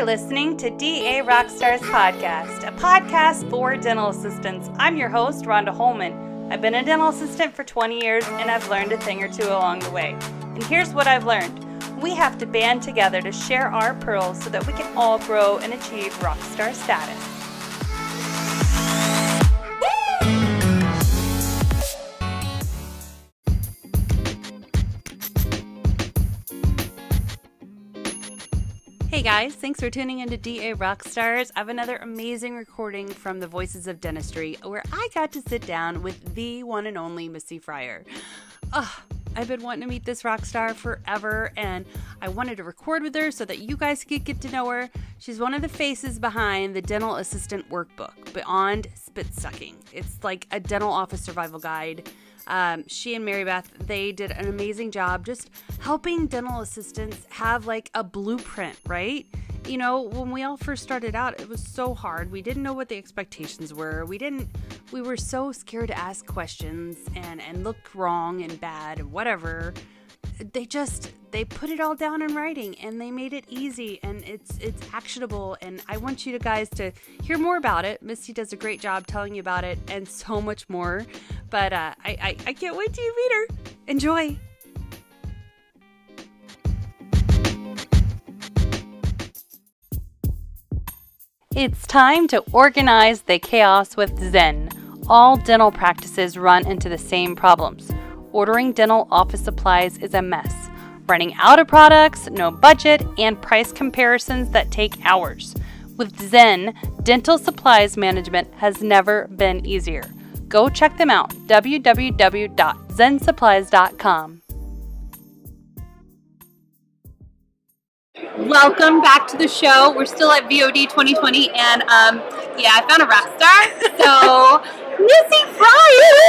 You're listening to DA Rockstars Podcast, a podcast for dental assistants. I'm your host, Rhonda Holman. I've been a dental assistant for 20 years and I've learned a thing or two along the way. And here's what I've learned we have to band together to share our pearls so that we can all grow and achieve rockstar status. Guys, thanks for tuning into DA Rockstars. I have another amazing recording from the Voices of Dentistry where I got to sit down with the one and only Missy Fryer. Ugh, I've been wanting to meet this rock star forever and I wanted to record with her so that you guys could get to know her. She's one of the faces behind the Dental Assistant Workbook, Beyond Spit Sucking. It's like a dental office survival guide um, she and Mary Beth, they did an amazing job just helping dental assistants have like a blueprint, right? You know, when we all first started out, it was so hard. We didn't know what the expectations were. We didn't, we were so scared to ask questions and, and look wrong and bad and whatever they just they put it all down in writing and they made it easy and it's it's actionable and I want you guys to hear more about it. Missy does a great job telling you about it and so much more. But uh, I, I I can't wait to meet her. Enjoy. It's time to organize the chaos with Zen. All dental practices run into the same problems ordering dental office supplies is a mess. Running out of products, no budget, and price comparisons that take hours. With Zen, dental supplies management has never been easier. Go check them out www.zensupplies.com. Welcome back to the show. We're still at VOD 2020, and um, yeah, I found a rock star. So Missy Fryer.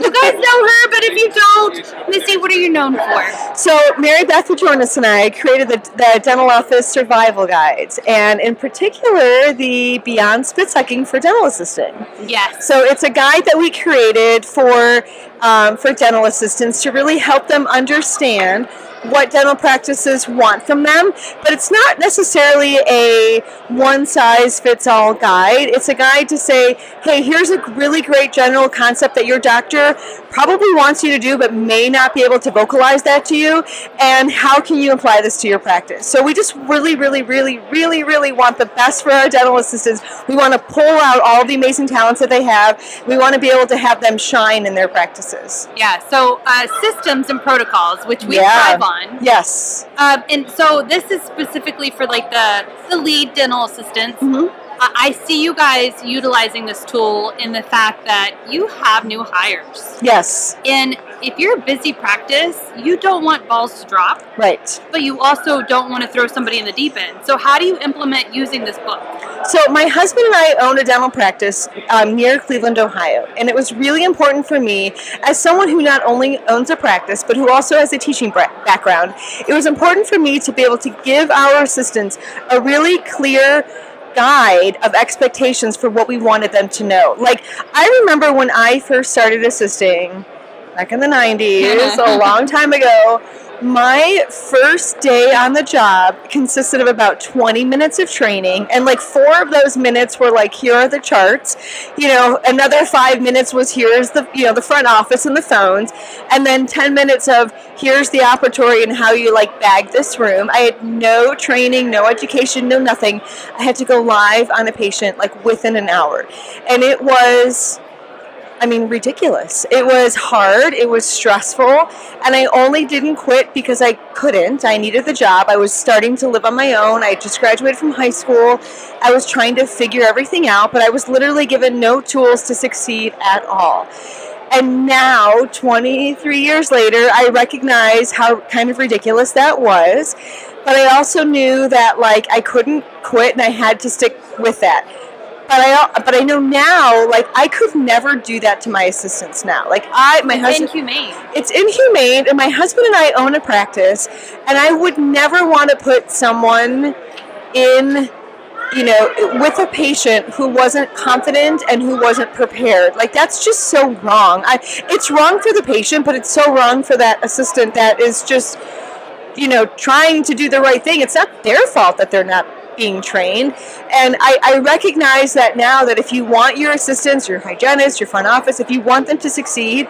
you guys know her, but if you don't, Missy, what are you known for? So, Mary Beth Jonas and I created the, the Dental Office Survival Guides, and in particular, the Beyond Spit Sucking for Dental Assistant. Yes. So, it's a guide that we created for um, for dental assistants to really help them understand what dental practices want from them, but it's not necessarily a one size fits all guide. It's a guide to say, hey, here's a really great general concept that your doctor probably wants you to do, but may not be able to vocalize that to you, and how can you apply this to your practice? So we just really, really, really, really, really want the best for our dental assistants. We want to pull out all the amazing talents that they have. We want to be able to have them shine in their practices. Yeah, so uh, systems and protocols, which we yeah. thrive on on. Yes. Um, and so this is specifically for like the the lead dental assistants. Mm-hmm. I see you guys utilizing this tool in the fact that you have new hires. Yes. And if you're a busy practice, you don't want balls to drop. Right. But you also don't want to throw somebody in the deep end. So how do you implement using this book? So my husband and I own a dental practice um, near Cleveland, Ohio, and it was really important for me as someone who not only owns a practice but who also has a teaching background. It was important for me to be able to give our assistants a really clear guide of expectations for what we wanted them to know. Like I remember when I first started assisting back in the 90s, a long time ago, my first day on the job consisted of about 20 minutes of training, and like four of those minutes were like, here are the charts. You know, another five minutes was here's the you know the front office and the phones, and then 10 minutes of here's the operatory and how you like bag this room. I had no training, no education, no nothing. I had to go live on a patient like within an hour, and it was I mean, ridiculous. It was hard, it was stressful, and I only didn't quit because I couldn't. I needed the job. I was starting to live on my own. I just graduated from high school. I was trying to figure everything out, but I was literally given no tools to succeed at all. And now, 23 years later, I recognize how kind of ridiculous that was. But I also knew that, like, I couldn't quit and I had to stick with that but I but I know now like I could never do that to my assistants now. Like I my it's husband inhumane. It's inhumane and my husband and I own a practice and I would never want to put someone in you know with a patient who wasn't confident and who wasn't prepared. Like that's just so wrong. I it's wrong for the patient but it's so wrong for that assistant that is just you know trying to do the right thing. It's not their fault that they're not being trained. And I, I recognize that now that if you want your assistants, your hygienists, your front office, if you want them to succeed,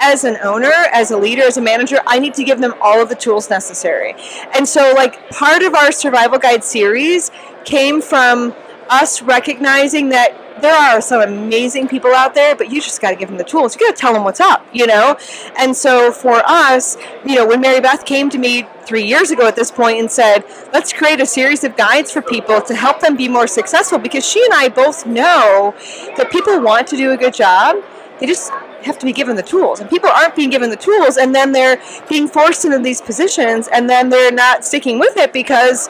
as an owner, as a leader, as a manager, I need to give them all of the tools necessary. And so, like, part of our survival guide series came from us recognizing that there are some amazing people out there, but you just got to give them the tools. You got to tell them what's up, you know? And so for us, you know, when Mary Beth came to me three years ago at this point and said, let's create a series of guides for people to help them be more successful, because she and I both know that people want to do a good job. They just have to be given the tools. And people aren't being given the tools, and then they're being forced into these positions, and then they're not sticking with it because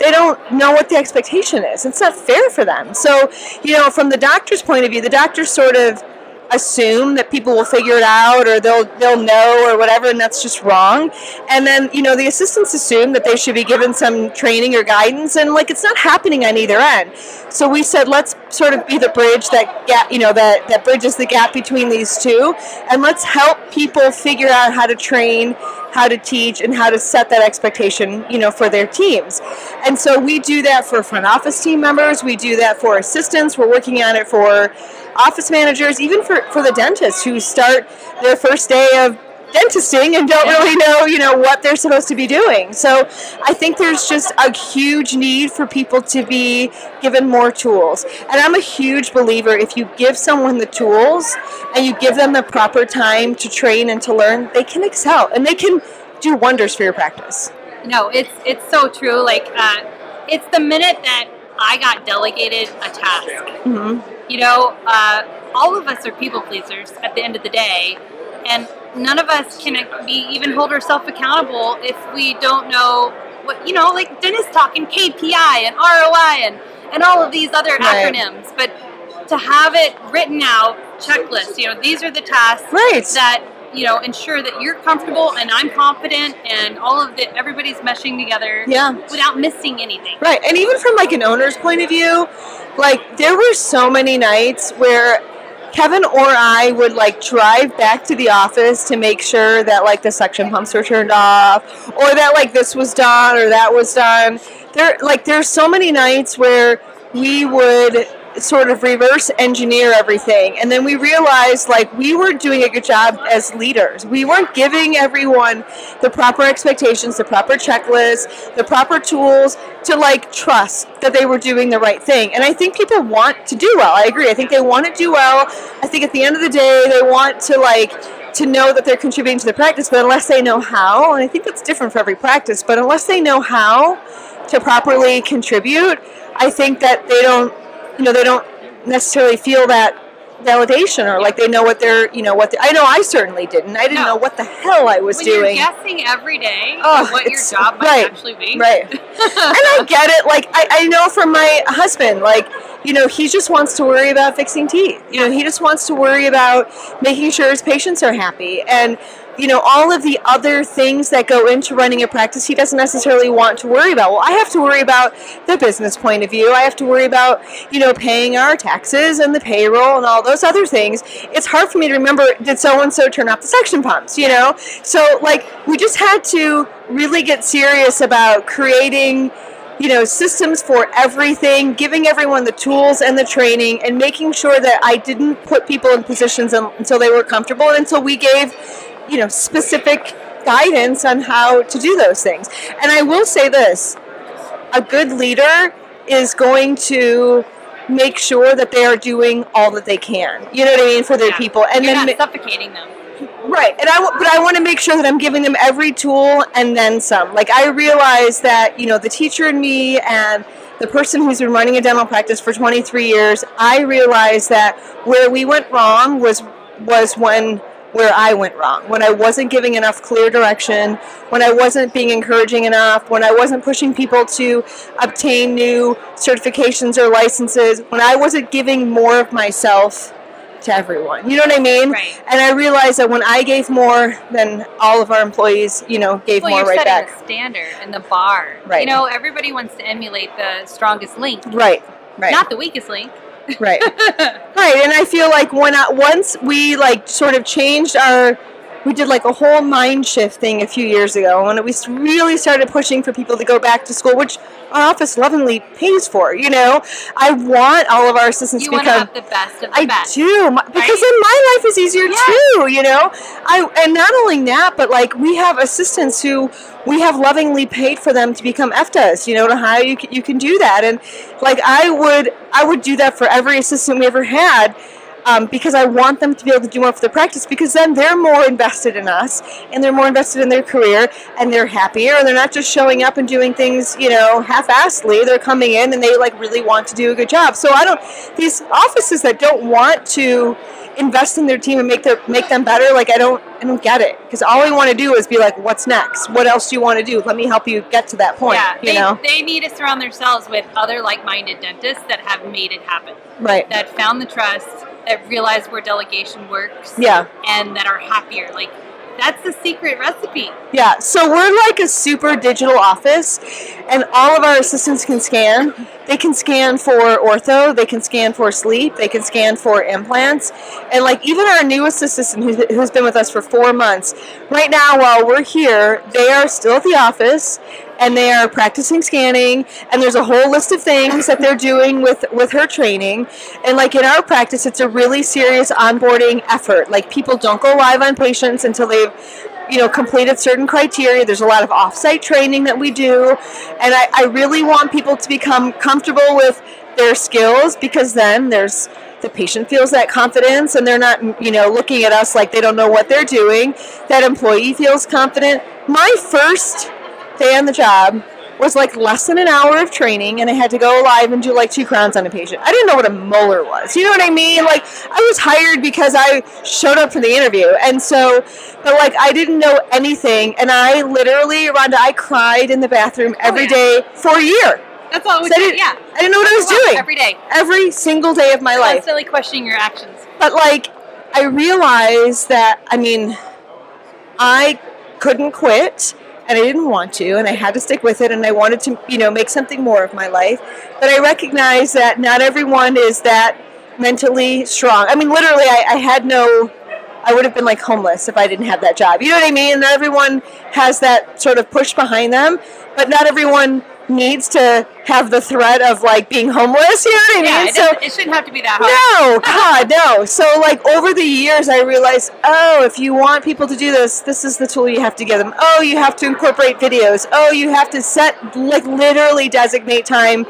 they don't know what the expectation is. It's not fair for them. So, you know, from the doctor's point of view, the doctor sort of assume that people will figure it out or they'll they'll know or whatever and that's just wrong. And then you know the assistants assume that they should be given some training or guidance and like it's not happening on either end. So we said let's sort of be the bridge that gap you know that that bridges the gap between these two and let's help people figure out how to train how to teach and how to set that expectation, you know, for their teams. And so we do that for front office team members, we do that for assistants, we're working on it for office managers, even for, for the dentists who start their first day of dentisting and don't really know, you know, what they're supposed to be doing. So I think there's just a huge need for people to be given more tools. And I'm a huge believer if you give someone the tools and you give them the proper time to train and to learn, they can excel and they can do wonders for your practice. No, it's it's so true. Like uh, it's the minute that I got delegated a task. Mm-hmm. You know, uh, all of us are people pleasers at the end of the day, and none of us can be even hold ourselves accountable if we don't know what you know, like Dennis talking KPI and ROI and and all of these other right. acronyms, but to have it written out, checklist. You know, these are the tasks right. that you know ensure that you're comfortable and I'm confident and all of the everybody's meshing together yeah. without missing anything. Right. And even from like an owner's point of view, like there were so many nights where Kevin or I would like drive back to the office to make sure that like the suction pumps were turned off or that like this was done or that was done. There like there's so many nights where we would sort of reverse engineer everything. And then we realized like we weren't doing a good job as leaders. We weren't giving everyone the proper expectations, the proper checklists, the proper tools to like trust that they were doing the right thing. And I think people want to do well. I agree. I think they want to do well. I think at the end of the day they want to like to know that they're contributing to the practice, but unless they know how, and I think that's different for every practice, but unless they know how to properly contribute, I think that they don't you know they don't necessarily feel that validation or like they know what they're you know what I know I certainly didn't. I didn't no. know what the hell I was when doing. you're guessing every day oh, what your job might right, actually be. right. And I get it like I, I know from my husband like you know he just wants to worry about fixing teeth. You know he just wants to worry about making sure his patients are happy. And you know, all of the other things that go into running a practice, he doesn't necessarily want to worry about. Well, I have to worry about the business point of view. I have to worry about, you know, paying our taxes and the payroll and all those other things. It's hard for me to remember, did so and so turn off the suction pumps, you know? So, like, we just had to really get serious about creating you know systems for everything giving everyone the tools and the training and making sure that i didn't put people in positions until they were comfortable and until we gave you know, specific guidance on how to do those things. And I will say this a good leader is going to make sure that they are doing all that they can. You know what I mean for their yeah. people, and You're then suffocating them. Right, and I but I want to make sure that I'm giving them every tool and then some. Like I realize that you know the teacher in me and the person who's been running a dental practice for 23 years. I realize that where we went wrong was was when where I went wrong, when I wasn't giving enough clear direction, when I wasn't being encouraging enough, when I wasn't pushing people to obtain new certifications or licenses, when I wasn't giving more of myself to everyone. You know what I mean? Right. And I realized that when I gave more, then all of our employees, you know, gave well, more right back. The standard and the bar. Right. You know, everybody wants to emulate the strongest link. Right. Right. Not the weakest link right. Right and i feel like when I, once we like sort of changed our we did like a whole mind shift thing a few years ago when we really started pushing for people to go back to school, which our office lovingly pays for. You know, I want all of our assistants You to become. have the best of the I best. do my, because right? then my life is easier Yeah. too. You know, I and not only that, but like we have assistants who we have lovingly paid for them to become EFDAs. You know, to how you can, you can do that, and like I would I would do that for every assistant we ever had. Um, because I want them to be able to do more for their practice because then they're more invested in us and they're more invested in their career and they're happier and they're not just showing up and doing things, you know, half-assedly. They're coming in and they like really want to do a good job. So I don't these offices that don't want to invest in their team and make their make them better, like I don't I don't get it because all we want to do is be like, what's next? What else do you want to do? Let me help you get to that point. yeah, you they, know, they need to surround themselves with other like-minded dentists that have made it happen, right? that found the trust, that realize where delegation works, Yeah. and that are happier. Like that's the secret recipe. Yeah, so we're like a super digital office, and all of our assistants can scan. They can scan for ortho, they can scan for sleep, they can scan for implants, and like even our newest assistant who's, who's been with us for four months, right now while we're here, they are still at the office and they are practicing scanning and there's a whole list of things that they're doing with with her training. And like in our practice it's a really serious onboarding effort. Like people don't go live on patients until they've you know completed certain criteria. There's a lot of offsite training that we do. And I, I really want people to become comfortable with their skills because then there's the patient feels that confidence and they're not you know looking at us like they don't know what they're doing. That employee feels confident. My first day on the job was like less than an hour of training and I had to go live and do like two crowns on a patient. I didn't know what a molar was. You know what I mean? Like I was hired because I showed up for the interview. And so but like I didn't know anything and I literally Rhonda I cried in the bathroom oh, every yeah. day for a year. That's all we So didn't, Yeah, I didn't know what I was doing. every day, Every single day of my life. constantly questioning your actions. But like, I realized that I mean, I couldn't quit, and I didn't want to, and I had to stick with it, and I wanted to, you know, make something more of my life. But I recognize that not everyone is that mentally strong. I mean, literally, I, I had no. I would have been like homeless if I didn't have that job. You know what I mean? Not everyone has that sort of push behind them, but not everyone needs to have the threat of like being homeless. You know what I Yeah, mean? it, doesn't- it shouldn't have to be that hard. No. God, no. So, like, over the years, I realized, oh, if you want people to do this, this is the tool you have to give them. Oh, you have to incorporate videos. Oh, you have to set, like, literally designate time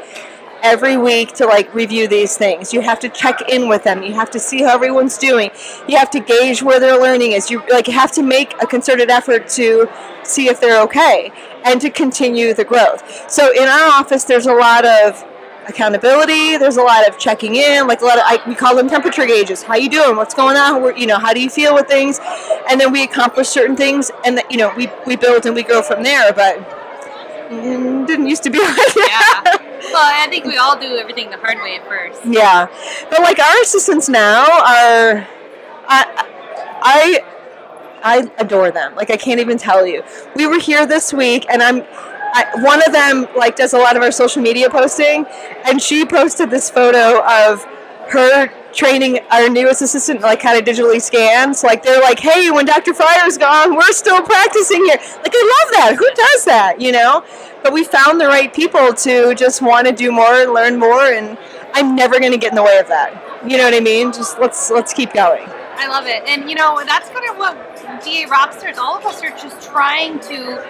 every week to, like, review these things. You have to check in with them. You have to see how everyone's doing. You have to gauge where their learning is. You, like, have to make a concerted effort to see if they're okay and to continue the growth. So, in our office, there's a lot of accountability. There's a lot of checking in, like a lot of I, we call them temperature gauges. How you doing? What's going on? Where, you know, how do you feel with things? And then we accomplish certain things, and you know, we we build and we grow from there. But didn't used to be like that. Yeah. Well, I think we all do everything the hard way at first. Yeah, but like our assistants now are, I, I, I adore them. Like I can't even tell you. We were here this week, and I'm. I, one of them like does a lot of our social media posting, and she posted this photo of her training our newest assistant like how to digitally scan. So like they're like, hey, when Dr. Fryer's gone, we're still practicing here. Like I love that. Who does that? You know. But we found the right people to just want to do more and learn more, and I'm never going to get in the way of that. You know what I mean? Just let's let's keep going. I love it. And you know, that's kind of what DA Rockstars, all of us are just trying to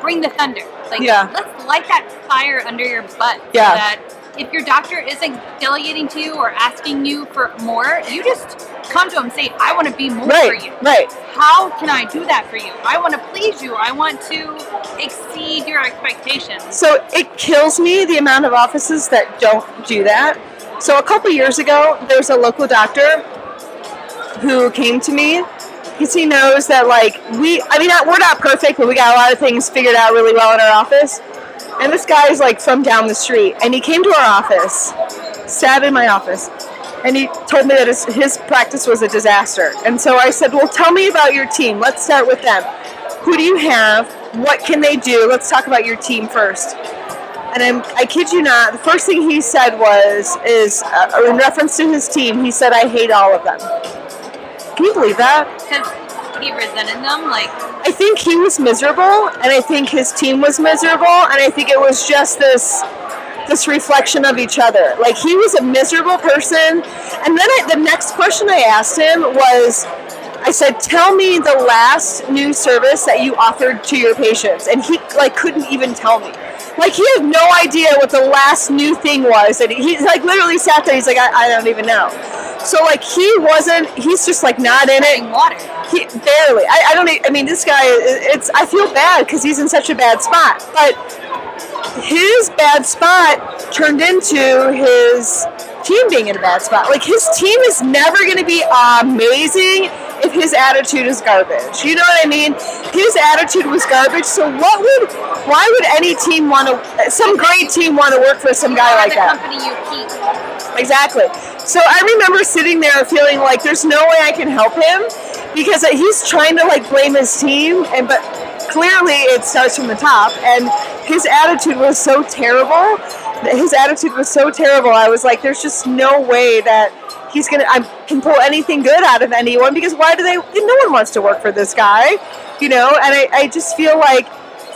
bring the thunder. Like Yeah. let's light that fire under your butt. so Yeah. that if your doctor isn't delegating to you or asking you for more, you just come to them and say, I want to be more for you. right. How can I do that for you? I want to please you. I want to exceed your expectations. So it kills me the amount of offices that don't do that. So a couple years ago, there's a local doctor who came to me because he knows that like we, I mean, we're not perfect, but we got a lot of things figured out really well in our office. And this guy's like from down the street, and he came to our office, sat in my office, and he told me that his, his practice was a disaster. And so I said, Well, tell me about your team. Let's start with them. Who do you have? What can they do? Let's talk about your team first. And I'm, I kid you not, the first thing he said was, is uh, in reference to his team, he said, I hate all of them. Can you believe that? He resented them? Like, I think he was miserable, and I think his team was miserable, and I think it was just this this reflection of each other. Like he was a miserable person, and then I, the next question I asked him was, I said, "Tell me the last new service that you offered to your patients," and he like couldn't even tell me. Like he had no idea what the last new thing was, and he like literally sat there. He's like, "I, I don't even know." So like he wasn't. He's just like not in it. water. He barely. I, I don't. I mean, this guy. It's. I feel bad because he's in such a bad spot. But his bad spot turned into his team being in a bad spot. Like his team is never going to be amazing if his attitude is garbage. You know what I mean? His attitude was garbage. So what would? Why would any team want to? Some great team want to work for some guy like the that? company you keep. Exactly. So I remember sitting there feeling like there's no way I can help him because he's trying to like blame his team and but clearly it starts from the top and his attitude was so terrible. His attitude was so terrible. I was like there's just no way that he's going to I can pull anything good out of anyone because why do they no one wants to work for this guy, you know? And I, I just feel like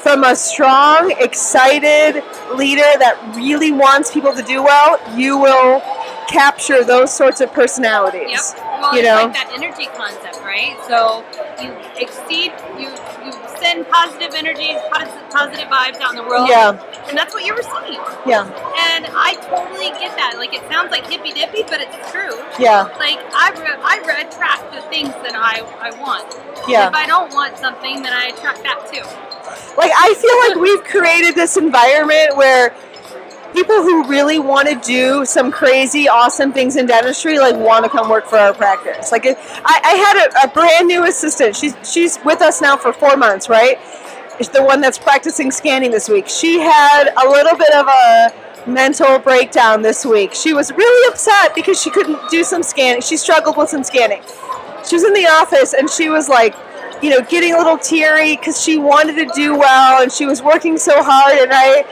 from a strong, excited leader that really wants people to do well, you will capture those sorts of personalities. Yep. Well, You it's know? like that energy concept, right? So you exceed, you send positive energy, positive, positive vibes out in the world. Yeah. And that's what you receive. Yeah, And I totally get that. Like it sounds like hippy dippy, but it's true. yeah, Like I re- I re- attract the things that I I want. Yeah. If I don't want something, then I attract that too. like I feel like we've created this environment where people who really want to do some crazy, awesome things in dentistry like want to come work for our practice. Like, I, I had a, a brand new assistant. She's she's with us now for four months, right? It's the one that's practicing scanning this week. She had a little bit of a mental breakdown this week. She was really upset because she couldn't do some scanning. She struggled with some scanning. She was in the office and she was like, you know, getting a little teary because she wanted to do well and she was working so hard. And I,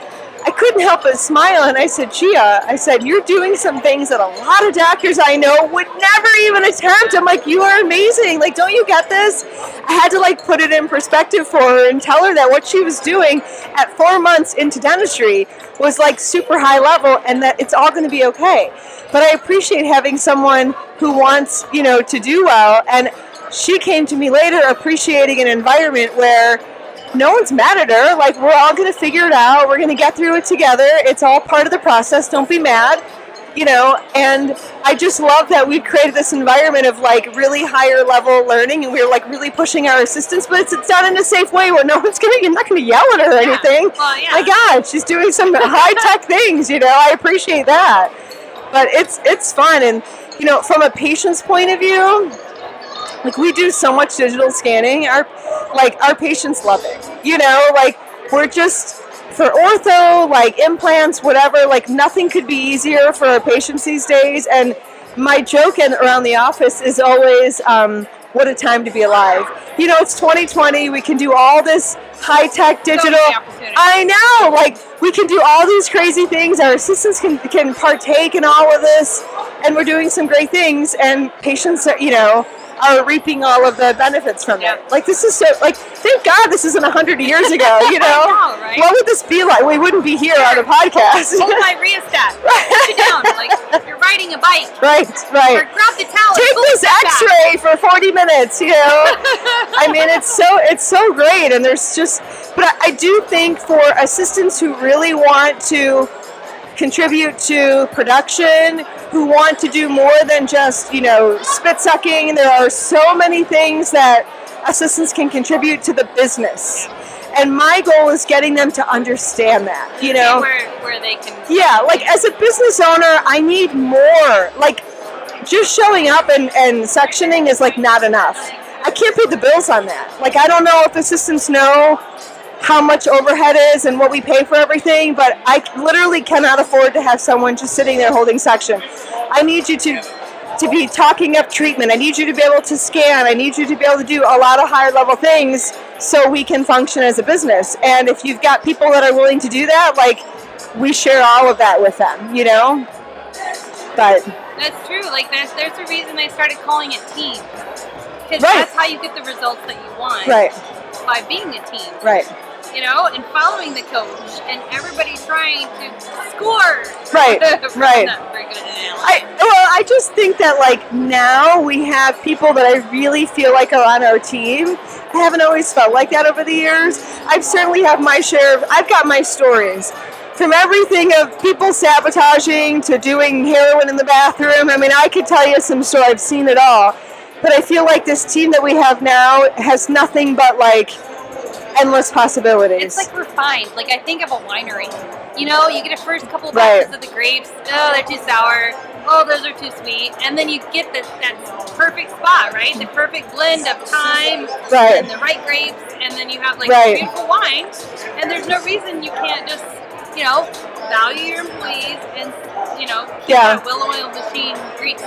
I couldn't help but smile. And I said, Gia, I said, you're doing some things that a lot of doctors I know would never even attempt. I'm like, you are amazing. Like, don't you get this? I had to like put it in perspective for her and tell her that what she was doing at four months into dentistry was like super high level and that it's all going to be okay. But I appreciate having someone who wants, you know, to do well. And she came to me later appreciating an environment where no one's mad at her. Like, we're all going to figure it out. We're going to get through it together. It's all part of the process. Don't be mad. You know, and I just love that we've created this environment of like really higher level learning, and we're like really pushing our assistants, but it's, it's done in a safe way where no one's gonna, you're not gonna yell at her or anything. Well, yeah. My God, she's doing some high tech things. You know, I appreciate that. But it's it's fun, and you know, from a patient's point of view, like we do so much digital scanning. Our like our patients love it. You know like we're just for ortho like implants whatever like nothing could be easier for our patients these days. And my joke in, around the office is always um, what a time to be alive. You know it's 2020 we can do all this high-tech digital. many opportunities. i know like we can do all these crazy things. Our assistants can, can partake in all of this. And we're doing some great things. And patients are you know are reaping all of the benefits from Yeah. it like this is so like thank god this isn't a 100 years ago you know, know, right? what would this be like we wouldn't be here on a podcast Hold my rheostat. Put it down. Like you're riding a bike. right Or right grab the towel. take this step back. x-ray for 40 minutes you know i mean it's so it's so great and there's just but I, I do think for assistants who really want to contribute to production who want to do more than just you know spit sucking there are so many things that assistants can contribute to the business and my goal is getting them to understand that you know where where they can. yeah, like as a business owner, I need more. Like just showing up and, and suctioning is like not enough. I can't pay the bills on that. Like I don't know if assistants know how much overhead is and what we pay for everything, but I literally cannot afford to have someone just sitting there holding suction. I need you to to be talking up treatment. I need you to be able to scan. I need you to be able to do a lot of higher level things so we can function as a business. And if you've got people that are willing to do that, like we share all of that with them, you know? But That's true. Like there's there's a reason they started calling it team. because Right. that's how you get the results that you want Right. by being a team. Right. You know, and following the coach and everybody trying to score. Right, right. not very good at analogy. I well, I just think that like now we have people that I really feel like are on our team. I haven't always felt like that over the years. I've certainly have my share of. I've got my stories. From everything of people sabotaging to doing heroin in the bathroom. I mean, I could tell you some story. I've seen it all. But I feel like this team that we have now has nothing but like endless possibilities. It's like refined. Like I think of a winery. You know, you get a first couple of Right. batches of the grapes. Oh, they're too sour. Oh, those are too sweet. And then you get this that perfect spot, right? The perfect blend of time Right. and the right grapes, and then you have like Right. beautiful wine. And there's no reason you can't just, you know, value your employees and you know, Yeah. that well oiled machine grease.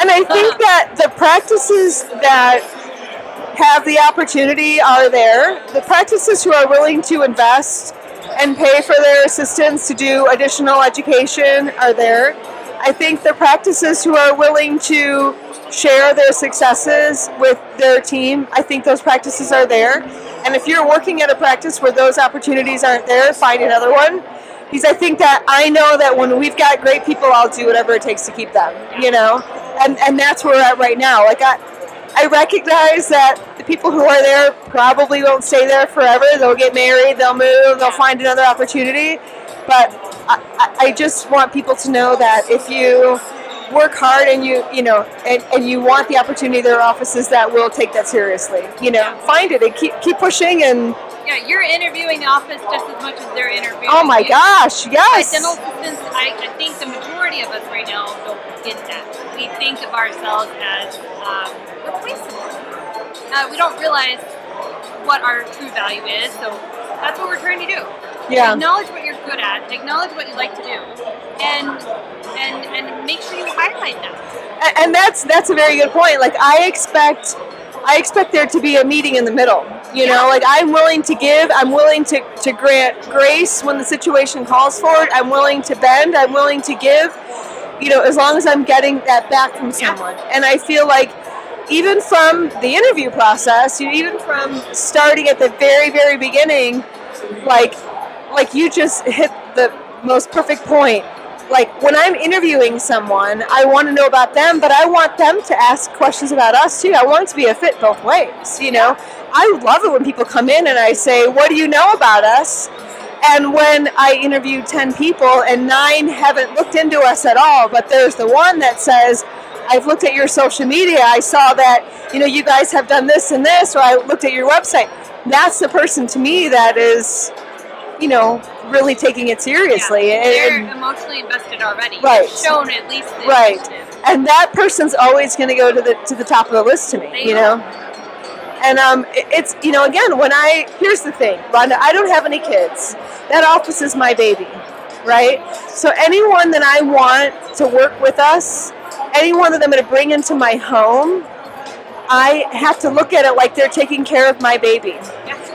And I think that the practices that have the opportunity are there. The practices who are willing to invest and pay for their assistants to do additional education are there. I think the practices who are willing to share their successes with their team, I think those practices are there. And if you're working at a practice where those opportunities aren't there, find another one. Because I think that I know that when we've got great people, I'll do whatever it takes to keep them. You know, and and that's where we're at right now. Like I, I recognize that the people who are there probably won't stay there forever. They'll get married, they'll move, they'll find another opportunity. But I, I- just want people to know that if you work hard and you you know and, and you want the opportunity, there are offices that will take that seriously. You know, find it and keep keep pushing and Yeah, you're interviewing the office just as much as they're interviewing. oh my you. gosh, yes. dental assistants, I, I think the majority of us right now don't get that. We think of ourselves as um, replaceable. Uh, we don't realize what our true value is, so that's what we're trying to do. Yeah. Acknowledge what you're good at, acknowledge what you like to do, and and and make sure you highlight that. And that's that's a very good point. Like i expect i expect there to be a meeting in the middle you know? Like i'm willing to give i'm willing to, to grant grace when the situation calls for it. I'm willing to bend i'm willing to give you know as long as i'm getting that back from someone. And i feel like even from the interview process you know, even from starting at the very very beginning like like you just hit the most perfect point like when I'm interviewing someone, I want to know about them, but I want them to ask questions about us too. I want it to be a fit both ways, you know. I love it when people come in and I say, "What do you know about us?" And when I interview 10 people and 9 haven't looked into us at all, but there's the one that says, "I've looked at your social media. I saw that, you know, you guys have done this and this or I looked at your website." That's the person to me that is you know, really taking it seriously. Yeah, they're and- emotionally invested already. Right. They've shown at least Right. initiative. and that person's always going to go to the to the top of the list to me They you know and um it- it's you know again when i here's the thing Rhonda, i don't have any kids that office is my baby right so anyone that i want to work with us anyone that i'm going to bring into my home i have to look at it like they're taking care of my baby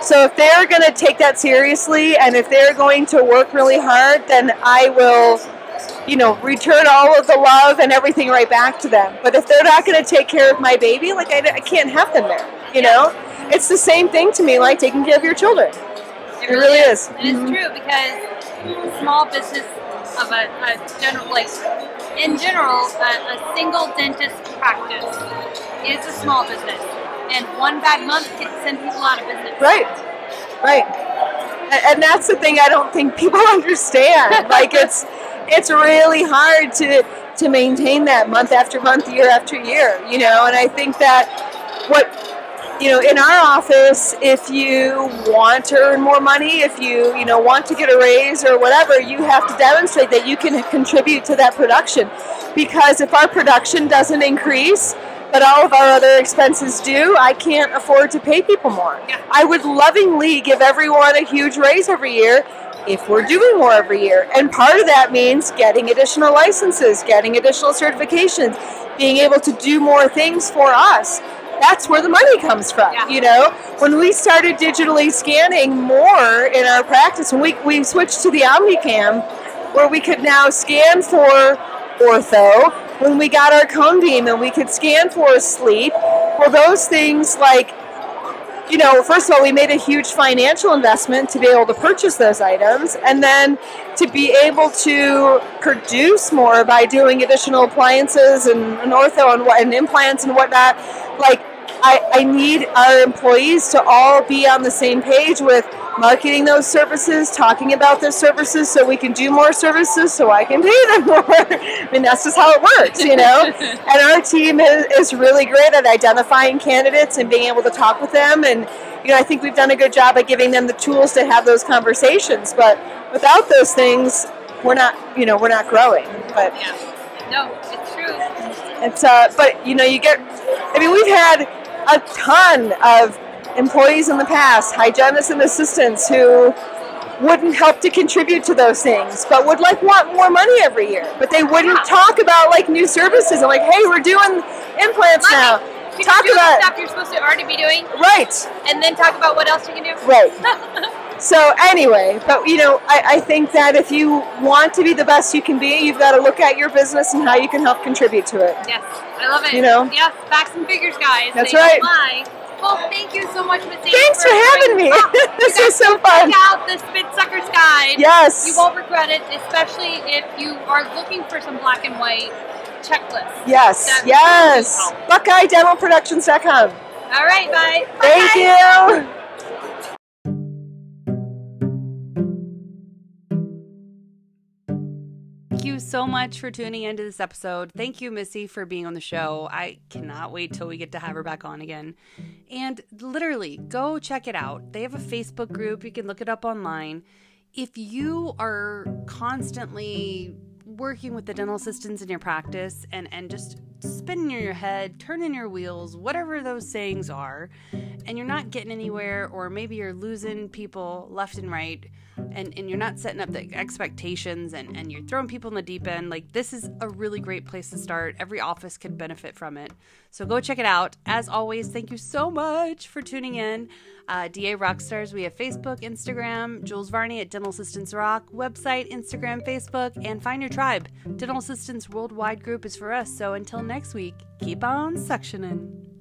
so if they're going to take that seriously and if they're going to work really hard then i will you know, return all of the love and everything right back to them. But if they're not going to take care of my baby, like I, I can't have them there. You know, it's the same thing to me, like taking care of your children. It really is. And it's mm-hmm. true because small business of a, a general, like in general, a, a single dentist practice is a small business, and one bad month can send people out of business. Right, right. And that's the thing I don't think people understand. like it's it's really hard to to maintain that month after month, year after year. You know, and I think that what you know in our office if you want to earn more money if you you know want to get a raise or whatever you have to demonstrate that you can contribute to that production because if our production doesn't increase but all of our other expenses do i can't afford to pay people more Yeah. i would lovingly give everyone a huge raise every year if we're doing more every year and part of that means getting additional licenses getting additional certifications being able to do more things for us that's where the money comes from. Yeah. You know, when we started digitally scanning more in our practice, when we, we switched to the OmniCam, where we could now scan for ortho, when we got our cone beam and we could scan for sleep. Well, those things like you know, first of all, we made a huge financial investment to be able to purchase those items, and then to be able to produce more by doing additional appliances and, and ortho and, and implants and whatnot. Like, I, I need our employees to all be on the same page with marketing those services, talking about those services so we can do more services so I can pay them more. I mean, that's just how it works, you know? and our team is, is really great at identifying candidates and being able to talk with them. And, you know, I think we've done a good job at giving them the tools to have those conversations. But without those things, we're not, you know, we're not growing. But yeah. No, it's true. It's, uh, but, you know, you get, I mean, we've had, a ton of employees in the past, hygienists and assistants who wouldn't help to contribute to those things, but would like want more money every year. But they wouldn't talk about like new services and like, hey, we're doing implants now. Can talk you about stuff you're supposed to already be doing. Right. And then talk about what else you can do. Right. so anyway, but you know, I, I think that if you want to be the best you can be, you've got to look at your business and how you can help contribute to it. Yes. I love it. You know? Yes, facts and figures, guys. That's they right. Well, thank you so much, Missy. Thanks for, for having me. This was so fun. Check out the Spit Suckers Guide. Yes. You won't regret it, especially if you are looking for some black and white checklists. Yes. yes. BuckeyeDentalProductions.com. All right, bye. Thank bye. you. So much for tuning into this episode. Thank you, Missy, for being on the show. I cannot wait till we get to have her back on again. And literally, go check it out. They have a Facebook group. You can look it up online. If you are constantly working with the dental assistants in your practice and, and just spinning your head, turning your wheels, whatever those sayings are, and you're not getting anywhere, or maybe you're losing people left and right and, and you're not setting up the expectations and, and you're throwing people in the deep end, like this is a really great place to start. Every office could benefit from it. So go check it out. As always, thank you so much for tuning in. Uh, DA Rockstars, we have Facebook, Instagram, Jules Varney at Dental Assistants Rock, website, Instagram, Facebook, and find your tribe. Dental Assistants Worldwide Group is for us. So until next week, keep on suctioning.